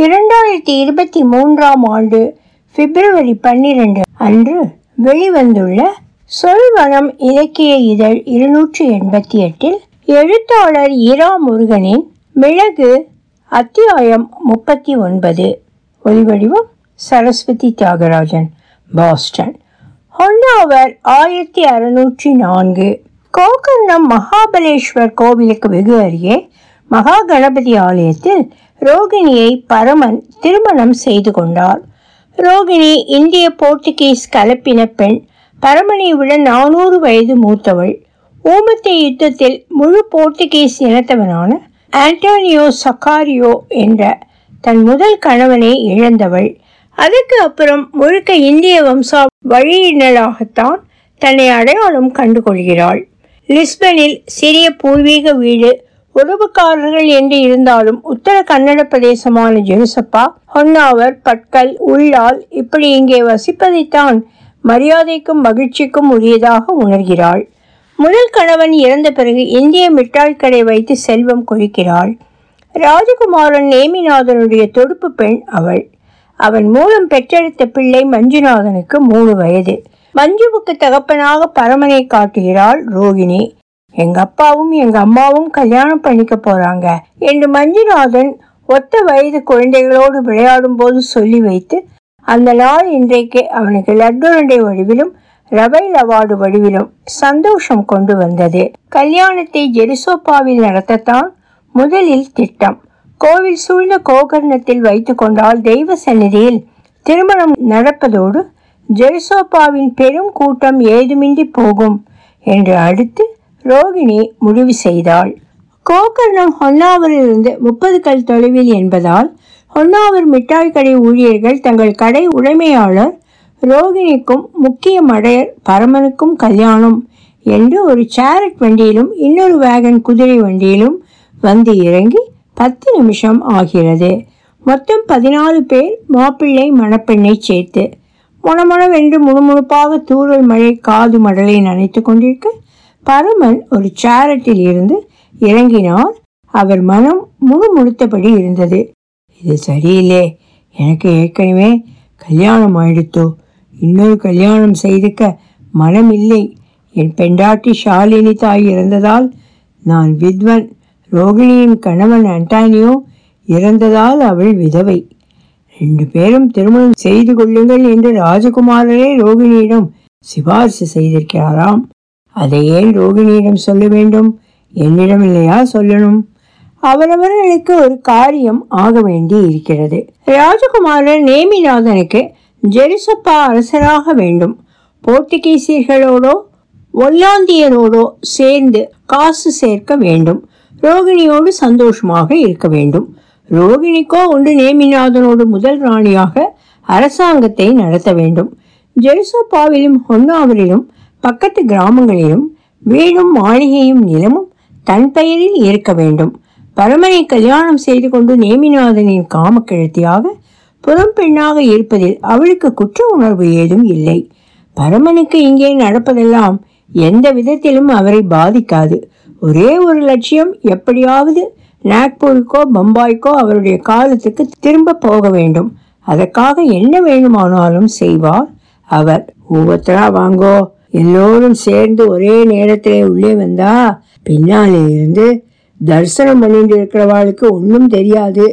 இரண்டாயிரத்தி இருபத்தி மூன்றாம் ஆண்டு பிப்ரவரி பன்னிரண்டு அன்று வெளிவந்துள்ள சொல்வனம் இலக்கிய இதழ் இருநூற்றி எண்பத்தி எட்டில் எழுத்தாளர் இரா முருகனின் மிளகு அத்தியாயம் முப்பத்தி ஒன்பது. ஒலிவடிவம் சரஸ்வதி தியாகராஜன் பாஸ்டன். ஹொன்னாவர் ஆயிரத்தி அறுநூற்றி நான்கு. கோகர்ணம் மகாபலேஸ்வர் கோவிலுக்கு வெகு அருகே மகா கணபதி ஆலயத்தில் ரோகிணியை பரமன் திருமணம் செய்து கொண்டார். ரோகிணி இந்திய போர்த்துகீஸ் கலப்பின பெண். பரமனை விட நானூறு வயது மூத்தவள். ஊமத்தை யுத்தத்தில் முழு போர்த்துகீஸ் இனத்தவனான ஆண்டோனியோ சக்காரியோ என்ற தன் முதல் கணவனை இழந்தவள். அதற்கு அப்புறம் முழுக்க இந்திய வம்சா வழியினராகத்தான் தன்னை அடையாளம் கண்டுகொள்கிறாள். லிஸ்பனில் சிறிய பூர்வீக வீடு உறவுக்காரர்கள் என்று இருந்தாலும் உத்தர கன்னட பிரதேசமான ஜெருசப்பா ஹொன்னாவர் பட்கல் உள்ளால் இப்படி இங்கே வசிப்பதைத்தான் மரியாதைக்கும் மகிழ்ச்சிக்கும் உரியதாக உணர்கிறாள். முதல் கணவன் இறந்த பிறகு இந்திய மிட்டாய் கடை வைத்து செல்வம் கொழிக்கிறாள். ராஜகுமாரன் நேமிநாதனுடைய தொடுப்பு பெண் அவள். அவன் மூலம் பெற்றெடுத்த பிள்ளை மஞ்சுநாதனுக்கு மூணு வயது. மஞ்சுவுக்கு தகப்பனாக பரமனை காட்டுகிறாள் ரோகிணி. எங்க அப்பாவும் எங்க அம்மாவும் கல்யாணம் பண்ணிக்க போறாங்க. என்று மஞ்சுநாதன் ஒத்த வயது குழந்தைகளோடு விளையாடும் போது சொல்லி வைத்து அந்த நாள் இன்றைக்கு அவனுக்கு லட்டுரண்டை வடிவிலும் ரபைல் அவார்டு வடிவிலும் சந்தோஷம் கொண்டு வந்தது. கல்யாணத்தை ஜெருசோப்பாவில் நடத்தத்தான் முதலில் திட்டம். கோவில் சூழ்ந்த கோகர்ணத்தில் வைத்து கொண்டால் தெய்வ சந்நிதியில் திருமணம் நடப்பதோடு ஜெருசோப்பாவின் பெரும் கூட்டம் ஏதுமின்றி போகும் என்று அடுத்து ரோகிணி முடிவு செய்தாள். கோகர்ணம் ஹொன்னாவரிலிருந்து முப்பது கல் தொலைவில் என்பதால் ஹொன்னாவர் மிட்டாய் கடை ஊழியர்கள் தங்கள் கடை உடைமையாளர் ரோகிணிக்கும் முக்கிய மடையர் பரமனுக்கும் கல்யாணம் என்று ஒரு சேரட் வண்டியிலும் இன்னொரு வேகன் குதிரை வண்டியிலும் வந்து இறங்கி பத்து நிமிஷம் ஆகிறது. மொத்தம் பதினாலு பேர் மாப்பிள்ளை மணப்பெண்ணை சேர்த்து மொனமொனவென்று முணுமுணுப்பாக தூறல் மழை காது மடலை நினைத்து கொண்டிருக்க பரமன் ஒரு சேரட்டில் இருந்து இறங்கினால் அவர் மனம் முணுமுணுத்தபடி இருந்தது. இது சரியில்லை. எனக்கு ஏற்கனவே கல்யாணம் ஆயிடுத்தோ இன்னொரு கல்யாணம் செய்துக்க மனம் இல்லை என் பெண்டாட்டி ஷாலினி தாய் இறந்ததால் நான் வித்வன் ரோகிணியின் கணவன் அண்டானியோ இறந்ததால் அவள் விதவை. ரெண்டு பேரும் திருமணம் செய்து கொள்ளுங்கள் என்று ராஜகுமாரரே ரோகிணியிடம் சிபாரிசு செய்திருக்கிறாராம். அதை ஏன் ரோகிணியிடம் சொல்ல வேண்டும். என்னிடம் இல்லையா சொல்லணும். அவரவர்களுக்கு ஒரு காரியம் ஆக வேண்டி இருக்கிறது. ராஜகுமாரர் நேமிநாதனுக்கு ஜெருசப்பா அரசராக வேண்டும். போர்த்துகீசியர்களோடோ ஒல்லாந்தியரோடோ சேர்ந்து காசு சேர்க்க வேண்டும். ரோகிணியோடு சந்தோஷமாக இருக்க வேண்டும். ரோகிணிக்கோ ஒன்று நேமிநாதனோடு முதல் ராணியாக அரசாங்கத்தை நடத்த வேண்டும். ஜெருசப்பாவிலும் ஹொன்னாவரிலும் பக்கத்து கிராமங்களிலும் வீடும் மாளிகையும் நிலமும் தன் பெயரில் இருக்க வேண்டும். பரமனை கல்யாணம் செய்து கொண்டு நேமிநாதனின் காமக்கிழத்தியாக புறம் பெண்ணாக இருப்பதில் அவளுக்கு குற்ற உணர்வு ஏதும் இல்லை. பரமனுக்கு இங்கே நடப்பதெல்லாம் எந்த விதத்திலும் அவரை பாதிக்காது. ஒரே ஒரு லட்சியம் எப்படியாவது நாக்பூருக்கோ பம்பாய்க்கோ அவருடைய காலத்துக்கு திரும்ப போக வேண்டும். அதற்காக என்ன வேணுமானாலும் செய்வார். அவர் ஒவ்வொருத்தரா வாங்கோ எல்லோரும் சேர்ந்து ஒரே நேரத்திலே உள்ளே வந்தா பின்னாலே இருந்து தரிசனம் பண்ணிட்டு இருக்கிறவாளுக்கு ஒன்றும் தெரியாது.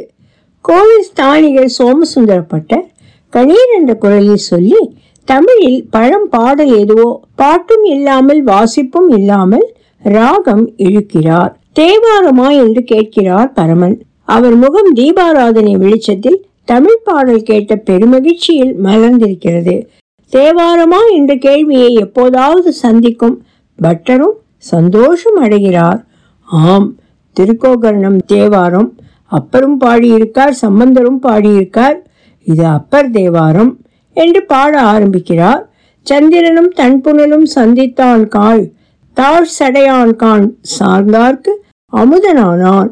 கோவில் ஸ்தானிகர் சோமசுந்தரப்பட்டர் கணீர் என்ற குரலில் சொல்லி தமிழில் பழம் பாடல் எதுவோ பாட்டும் இல்லாமல் வாசிப்பும் இல்லாமல் ராகம் இழுக்கிறார். தேவாரமா என்று கேட்கிறார் பரமன். அவர் முகம் தீபாராதனை வெளிச்சத்தில் தமிழ் பாடல் கேட்ட பெருமகிழ்ச்சியில் மலர்ந்திருக்கிறது. தேவாரமா என்ற கேள்வியை எப்போதாவது சந்திக்கும் பட்டரும் சந்தோஷம் அடைகிறார். ஆம் திருக்கோகர்ணம் தேவாரம். அப்பரும் பாடியிருக்கார் சம்பந்தரும் பாடியிருக்கார். இது அப்பர் தேவாரம் என்று பாட ஆரம்பிக்கிறார். சந்திரனும் தன்புணலும் சந்தித்தான் கால் தாழ் சடையான் கான் சார்ந்தார்க்கு அமுதனானான்.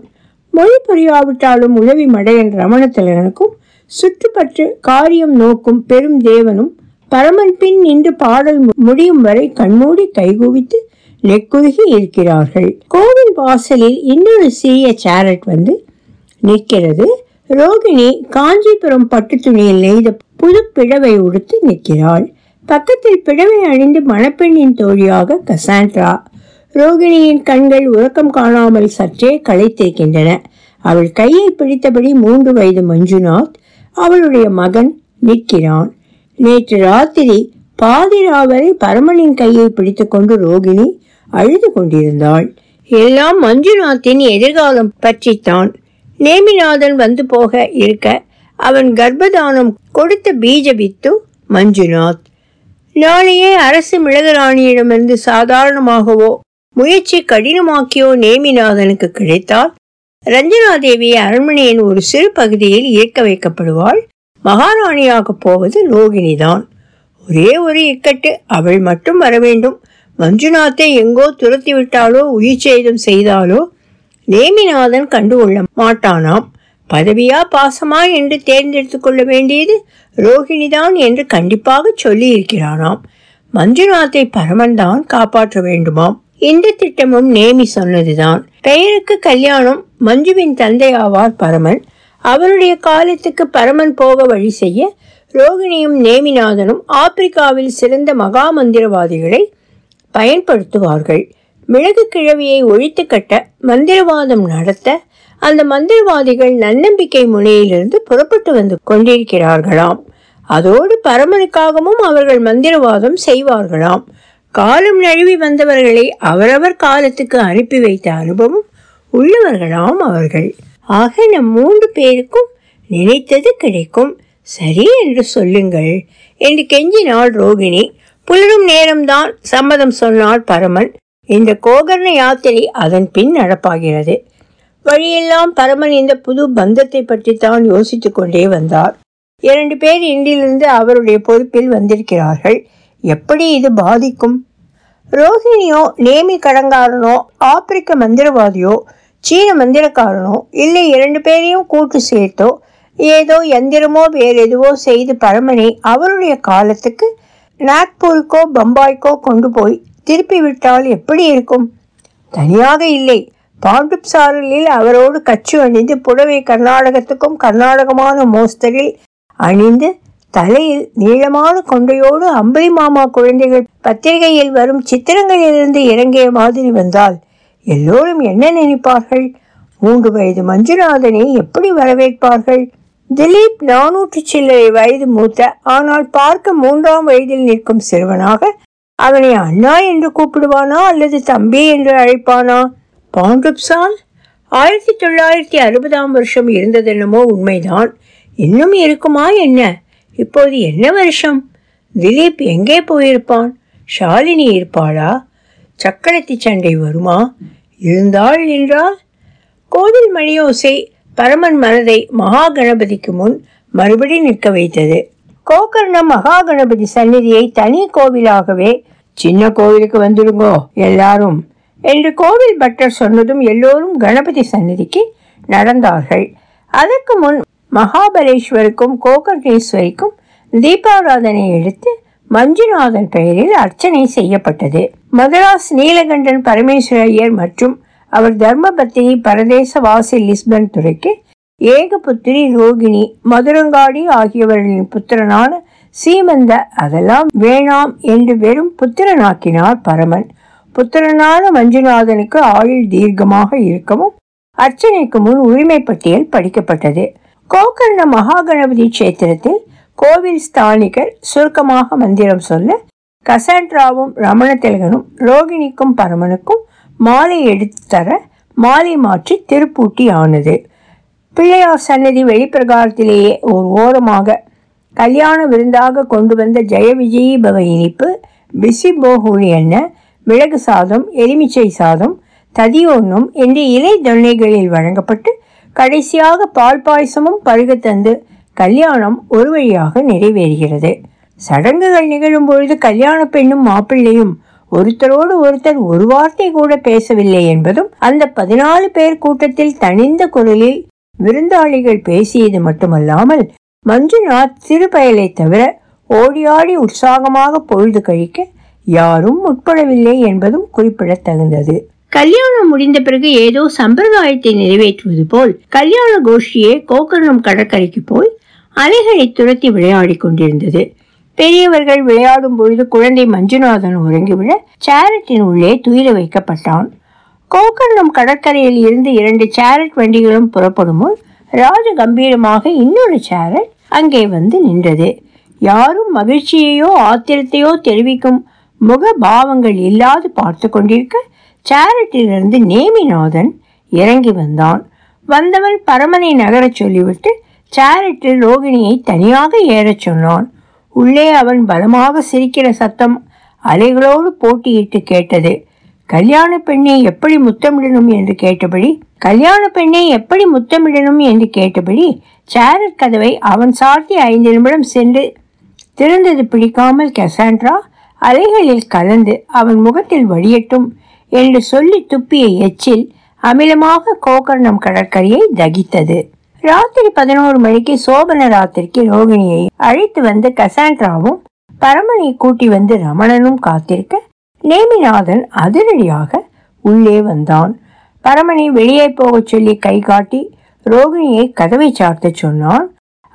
மொழி புரியாவிட்டாலும் உழவி மடையன் ரமணத்திலனுக்கும் சுற்றுப்பற்று காரியம் நோக்கும் பெரும் தேவனும் பரமன் பின் நின்று பாடல் முடியும் வரை கண்மூடி கைகுவித்து நெக்குருகி இருக்கிறார்கள். கோவில் வாசலில் இன்னொரு சிறிய சேரட் வந்து நிற்கிறது. ரோகிணி காஞ்சிபுரம் பட்டு துணியில் நெய்த புது பிழவை உடுத்து நிற்கிறாள். பக்கத்தில் பிழவை அணிந்து மணப்பெண்ணின் தோழியாக கசாண்ட்ரா ரோகிணியின் கண்கள் உறக்கம் காணாமல் சற்றே களைத்திருக்கின்றன. அவள் கையை பிடித்தபடி மூன்று வயது மஞ்சுநாத் அவளுடைய மகன் நிற்கிறான். நேற்று ராத்திரி பாதிராவரை பரமனின் கையை பிடித்துக்கொண்டு ரோகிணி அழுது கொண்டிருந்தாள். எல்லாம் மஞ்சுநாத்தின் எதிர்காலம் பற்றித்தான். நேமிநாதன் வந்து போக இருக்க அவன் கர்ப்பதானம் கொடுத்த பீஜ வித்து மஞ்சுநாத். நாளையே அரசு மிளகராணியிடமிருந்து சாதாரணமாகவோ முயற்சி கடினமாக்கியோ நேமிநாதனுக்கு கிடைத்தால் ரஞ்சனாதேவி அரண்மனையின் ஒரு சிறு பகுதியில் இயக்க வைக்கப்படுவாள். மகாராணியாக போவது ரோகிணிதான். ஒரே ஒரு இக்கட்டு அவள் மட்டும் வர வேண்டும். மஞ்சுநாத்தை எங்கோ துரத்தி விட்டாலோ உயிர் சேதம் செய்தாலோ நேமிநாதன் கண்டுகொள்ள மாட்டானாம். பதவியா பாசமா என்று தேர்ந்தெடுத்து கொள்ள வேண்டியது ரோஹிணிதான் என்று கண்டிப்பாக சொல்லி இருக்கிறானாம் மஞ்சுநாத்தை பரமன் தான் காப்பாற்ற வேண்டுமாம். இந்த திட்டமும் நேமி சொன்னதுதான். பெயருக்கு கல்யாணம் மஞ்சுவின் தந்தை ஆவார் பரமன். அவருடைய காலத்துக்கு பரமன் போக வழி செய்ய ரோகிணியும் நேமிநாதனும் ஆப்பிரிக்காவில் சிறந்த மகா மந்திரவாதிகளை பயன்படுத்துவார்கள். மிளகு கிழவியை ஒழித்து கட்ட மந்திரவாதம் நடத்த அந்த மந்திரவாதிகள் நன்னம்பிக்கை முனையிலிருந்து புறப்பட்டு வந்து கொண்டிருக்கிறார்களாம். அதோடு பரமனுக்காகவும் அவர்கள் மந்திரவாதம் செய்வார்களாம். காலம் நழுவி வந்தவர்களை அவரவர் காலத்துக்கு அனுப்பி வைத்த அனுபவம் உள்ளவர்களாம் அவர்கள். ஆக நம் மூன்று பேருக்கும் நினைத்தது கிடைக்கும். சரி என்று சொல்லுங்கள். என்று கெஞ்சினாள் ரோகிணி. புலரும் நேரம்தான் சம்மதம் சொன்னாள் பரமன். இந்த கோகர்ண யாத்திரை அதன் பின் நடப்பாகிறது. வழியெல்லாம் பரமன் இந்த புது பந்தத்தை பற்றித்தான் யோசித்துக் கொண்டே வந்தார். இரண்டு பேர் இன்றிலிருந்து அவருடைய பொறுப்பில் வந்திருக்கிறார்கள். எப்படி இது பாதிக்கும்? ரோஹிணியோ நேமி கடங்காரனோ ஆப்பிரிக்க மந்திரவாதியோ சீன மந்திரக்காரனோ இல்லை இரண்டு பேரையும் கூட்டு சேர்த்தோ ஏதோ எந்திரமோ வேறு எதுவோ செய்து பரமனை அவருடைய காலத்துக்கு நாக்பூருக்கோ பம்பாய்க்கோ கொண்டு போய் திருப்பி விட்டால் எப்படி இருக்கும்? தனியாக இல்லை. பாண்டுப் சாரலில் அவரோடு கச்சு அணிந்து புடவை கர்நாடகத்துக்கும் கர்நாடகமான மோஸ்தரில் அணிந்து தலையில் நீளமான கொண்டையோடு அம்பலி மாமா குழந்தைகள் பத்திரிகையில் வரும் சித்திரங்களிலிருந்து இறங்கிய மாதிரி வந்தால் எல்லோரும் என்ன நினைப்பார்கள்? மூன்று வயது மஞ்சுநாதனை எப்படி வரவேற்பார்கள்? திலீப் நானூற்று சில்லரை வயது மூத்த ஆனால் பார்க்க மூன்றாம் வயதில் நிற்கும் சிறுவனாக அவனை அண்ணா என்று கூப்பிடுவானா அல்லது தம்பி என்று அழைப்பானா? பாண்டுப்சால் ஆயிரத்தி தொள்ளாயிரத்தி அறுபதாம் வருஷம் இருந்ததென்னமோ உண்மைதான். இன்னும் இருக்குமா என்ன? இப்போது என்ன வருஷம்? திலீப் எங்கே போயிருப்பான்? ஷாலினி இருப்பாளா? சக்கரத்தி சண்டை வருமா? இருந்தாள் என்றால் கோவில் மணியோசை பரமன் மனதை மகா கணபதிக்கு முன் மறுபடி நிற்க வைத்தது. கோகர்ணம் மகா கணபதி சந்நிதியை தனி கோவிலாகவே சின்ன கோவிலுக்கு வந்துடுங்கோ எல்லாரும் என்று கோவில் பட்டர் சொன்னதும் எல்லோரும் கணபதி சந்நிதிக்கு நடந்தார்கள். அதற்கு முன் மகாபலேஸ்வருக்கும் கோகர்ணேஸ்வரிக்கும் தீபாராதனை எடுத்து மஞ்சுநாதன் பெயரில் அர்ச்சனை செய்யப்பட்டது. மதராஸ் நீலகண்டன் பரமேஸ்வர ஐயர் மற்றும் அவர் தர்மபத்தினி பரதேச வாசி லிஸ்பன் துறைக்கு ஏகபுத்திரி ரோகிணி மதுரங்காடி ஆகியவர்களின் புத்திரனான சீமந்த அதெல்லாம் வேணாம் என்று வெறும் புத்திரனாக்கினார் பரமன். புத்திரனான மஞ்சுநாதனுக்கு ஆயுள் தீர்க்கமாக இருக்கவும் அர்ச்சனைக்கு முன் உரிமை பட்டியல் படிக்கப்பட்டது. கோகர்ண மகாகணபதி கஷேத்திரத்தில் கோவில் ஸ்தானிகர் சுருக்கமாக மந்திரம் சொல்ல கசாண்ட்ராவும் ரமணதிலகனும் ரோகிணிக்கும் பரமனுக்கும் மாலை எடுத்து தர மாலை மாற்றி திருப்பூட்டி ஆனது. பிள்ளையார் சன்னதி வெளிப்பிரகாரத்திலேயே ஒரு ஓரமாக கல்யாண விருந்தாக கொண்டு வந்த ஜெய விஜயி பவ இனிப்பு பிசி போகூழி என்ன மிளகு சாதம் எலுமிச்சை சாதம் ததியொன்னும் என்று இலை தொன்னைகளில் வழங்கப்பட்டு கடைசியாக பால் பாயசமும் பருக தந்து கல்யாணம் ஒரு வழியாக நிறைவேறுகிறது. சடங்குகள் நிகழும் பொழுது கல்யாண பெண்ணும் மாப்பிள்ளையும் ஒருத்தரோடு ஒருத்தர் ஒரு வார்த்தை கூட பேசவில்லை என்பதும் அந்த பதினாலு பேர் கூட்டத்தில் தனிந்த குரலில் விருந்தாளிகள் பேசியது மட்டுமல்லாமல் மஞ்சுநாத் சிறுபயலை தவிர ஓடியாடி உற்சாகமாக பொழுது கழிக்க யாரும் உட்படவில்லை என்பதும் குறிப்பிடத்தகுந்தது. கல்யாணம் முடிந்த பிறகு ஏதோ சம்பிரதாயத்தை நிறைவேற்றுவது போல் கல்யாண கோஷ்டியே கோகர்ணம் கடற்கரைக்கு போய் அலைகளை துரத்தி விளையாடிக் கொண்டிருந்தது. பெரியவர்கள் விளையாடும் பொழுது குழந்தை மஞ்சுநாதன் உறங்கிவிட சேரட்டின் உள்ளே துயில வைக்கப்பட்டான். கோகர்ணம் கடற்கரையில் இருந்து இரண்டு சேரட் வண்டிகளும் புறப்படும் முன் ராஜ கம்பீரமாக இன்னொரு சேரட் அங்கே வந்து நின்றது. யாரும் மகிழ்ச்சியையோ ஆத்திரத்தையோ தெரிவிக்கும் முக பாவங்கள் இல்லாது பார்த்து கொண்டிருக்க சேரட்டிலிருந்து நேமிநாதன் இறங்கி வந்தான். வந்தவன் பரமனை நகரச் சொல்லிவிட்டு சேரட்டில் ரோகிணியை தனியாக ஏறச் சொன்னான். உள்ளே அவன் பலமாக சிரிக்கிற சத்தம் அலைகளோடு போட்டியிட்டு கேட்டது. கல்யாண பெண்ணை எப்படி முத்தமிடணும் என்று கேட்டபடி கல்யாண பெண்ணை எப்படி முத்தமிடணும் என்று கேட்டபடி சேரட் கதவை அவன் சார்த்தி ஐந்து நிமிடம் சென்று திறந்தது பிடிக்காமல் கசாண்ட்ரா அலைகளில் கலந்து அவன் முகத்தில் வழியட்டும் என்று சொல்லி துப்பிய எச்சில் அமிலமாக கோகர்ணம் கடற்கரையை தகித்தது. ராத்திரி பதினோரு மணிக்கு சோபன ராத்திரிக்கு ரோகிணியை அழைத்து வந்து கசாண்ட்ராவும் பரமனை கூட்டி வந்து ரமணனும் காத்திருக்க நேமிநாதன் அதிரடியாக உள்ளே வந்தான். பரமனை வெளியே போகச் சொல்லி கை காட்டி ரோகிணியை கதவை சார்த்த சொன்னான்.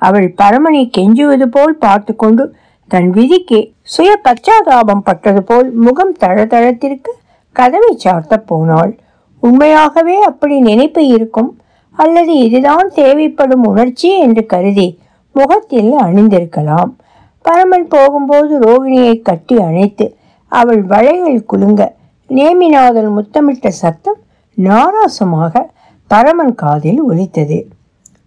அவள் பரமனை கெஞ்சுவது போல் பார்த்து கொண்டு தன் விதிக்கு சுய பச்சாதாபம் பட்டது போல் முகம் தழதழத்திற்கு கதவை சார்த்த போனாள். உண்மையாகவே அப்படி நினைப்பு இருக்கும்? அல்லது இதுதான் தேவைப்படும் உணர்ச்சி என்று கருதி முகத்தில் அணிந்திருக்கலாம். பரமன் போகும்போது ரோகிணியை கட்டி அணைத்து அவள் வளைகள் குலுங்க நேமிநாதன் முத்தமிட்ட சத்தம் நாராசமாக பரமன் காதில் ஒலித்தது.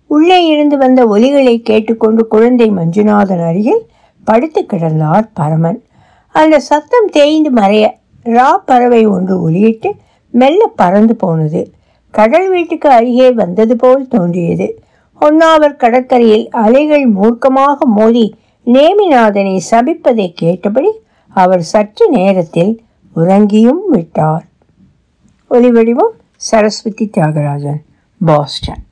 உள்ளே இருந்து வந்த ஒலிகளை கேட்டுக்கொண்டு குழந்தை மஞ்சுநாதன் அருகில் படுத்து கிடந்தார் பரமன். அந்த சத்தம் தேய்ந்து மறைய ரா பறவை ஒன்று ஒலியிட்டு மெல்ல பறந்து போனது. கடல் வீட்டுக்கு அருகே வந்தது போல் தோன்றியது. ஒன்னாவர் கடற்கரையில் அலைகள் மூர்க்கமாக மோதி நேமிநாதனை சபிப்பதை கேட்டபடி அவர் சற்று நேரத்தில் உறங்கியும் விட்டார். ஒலிவடிவம் சரஸ்வதி தியாகராஜன் பாஸ்டன்.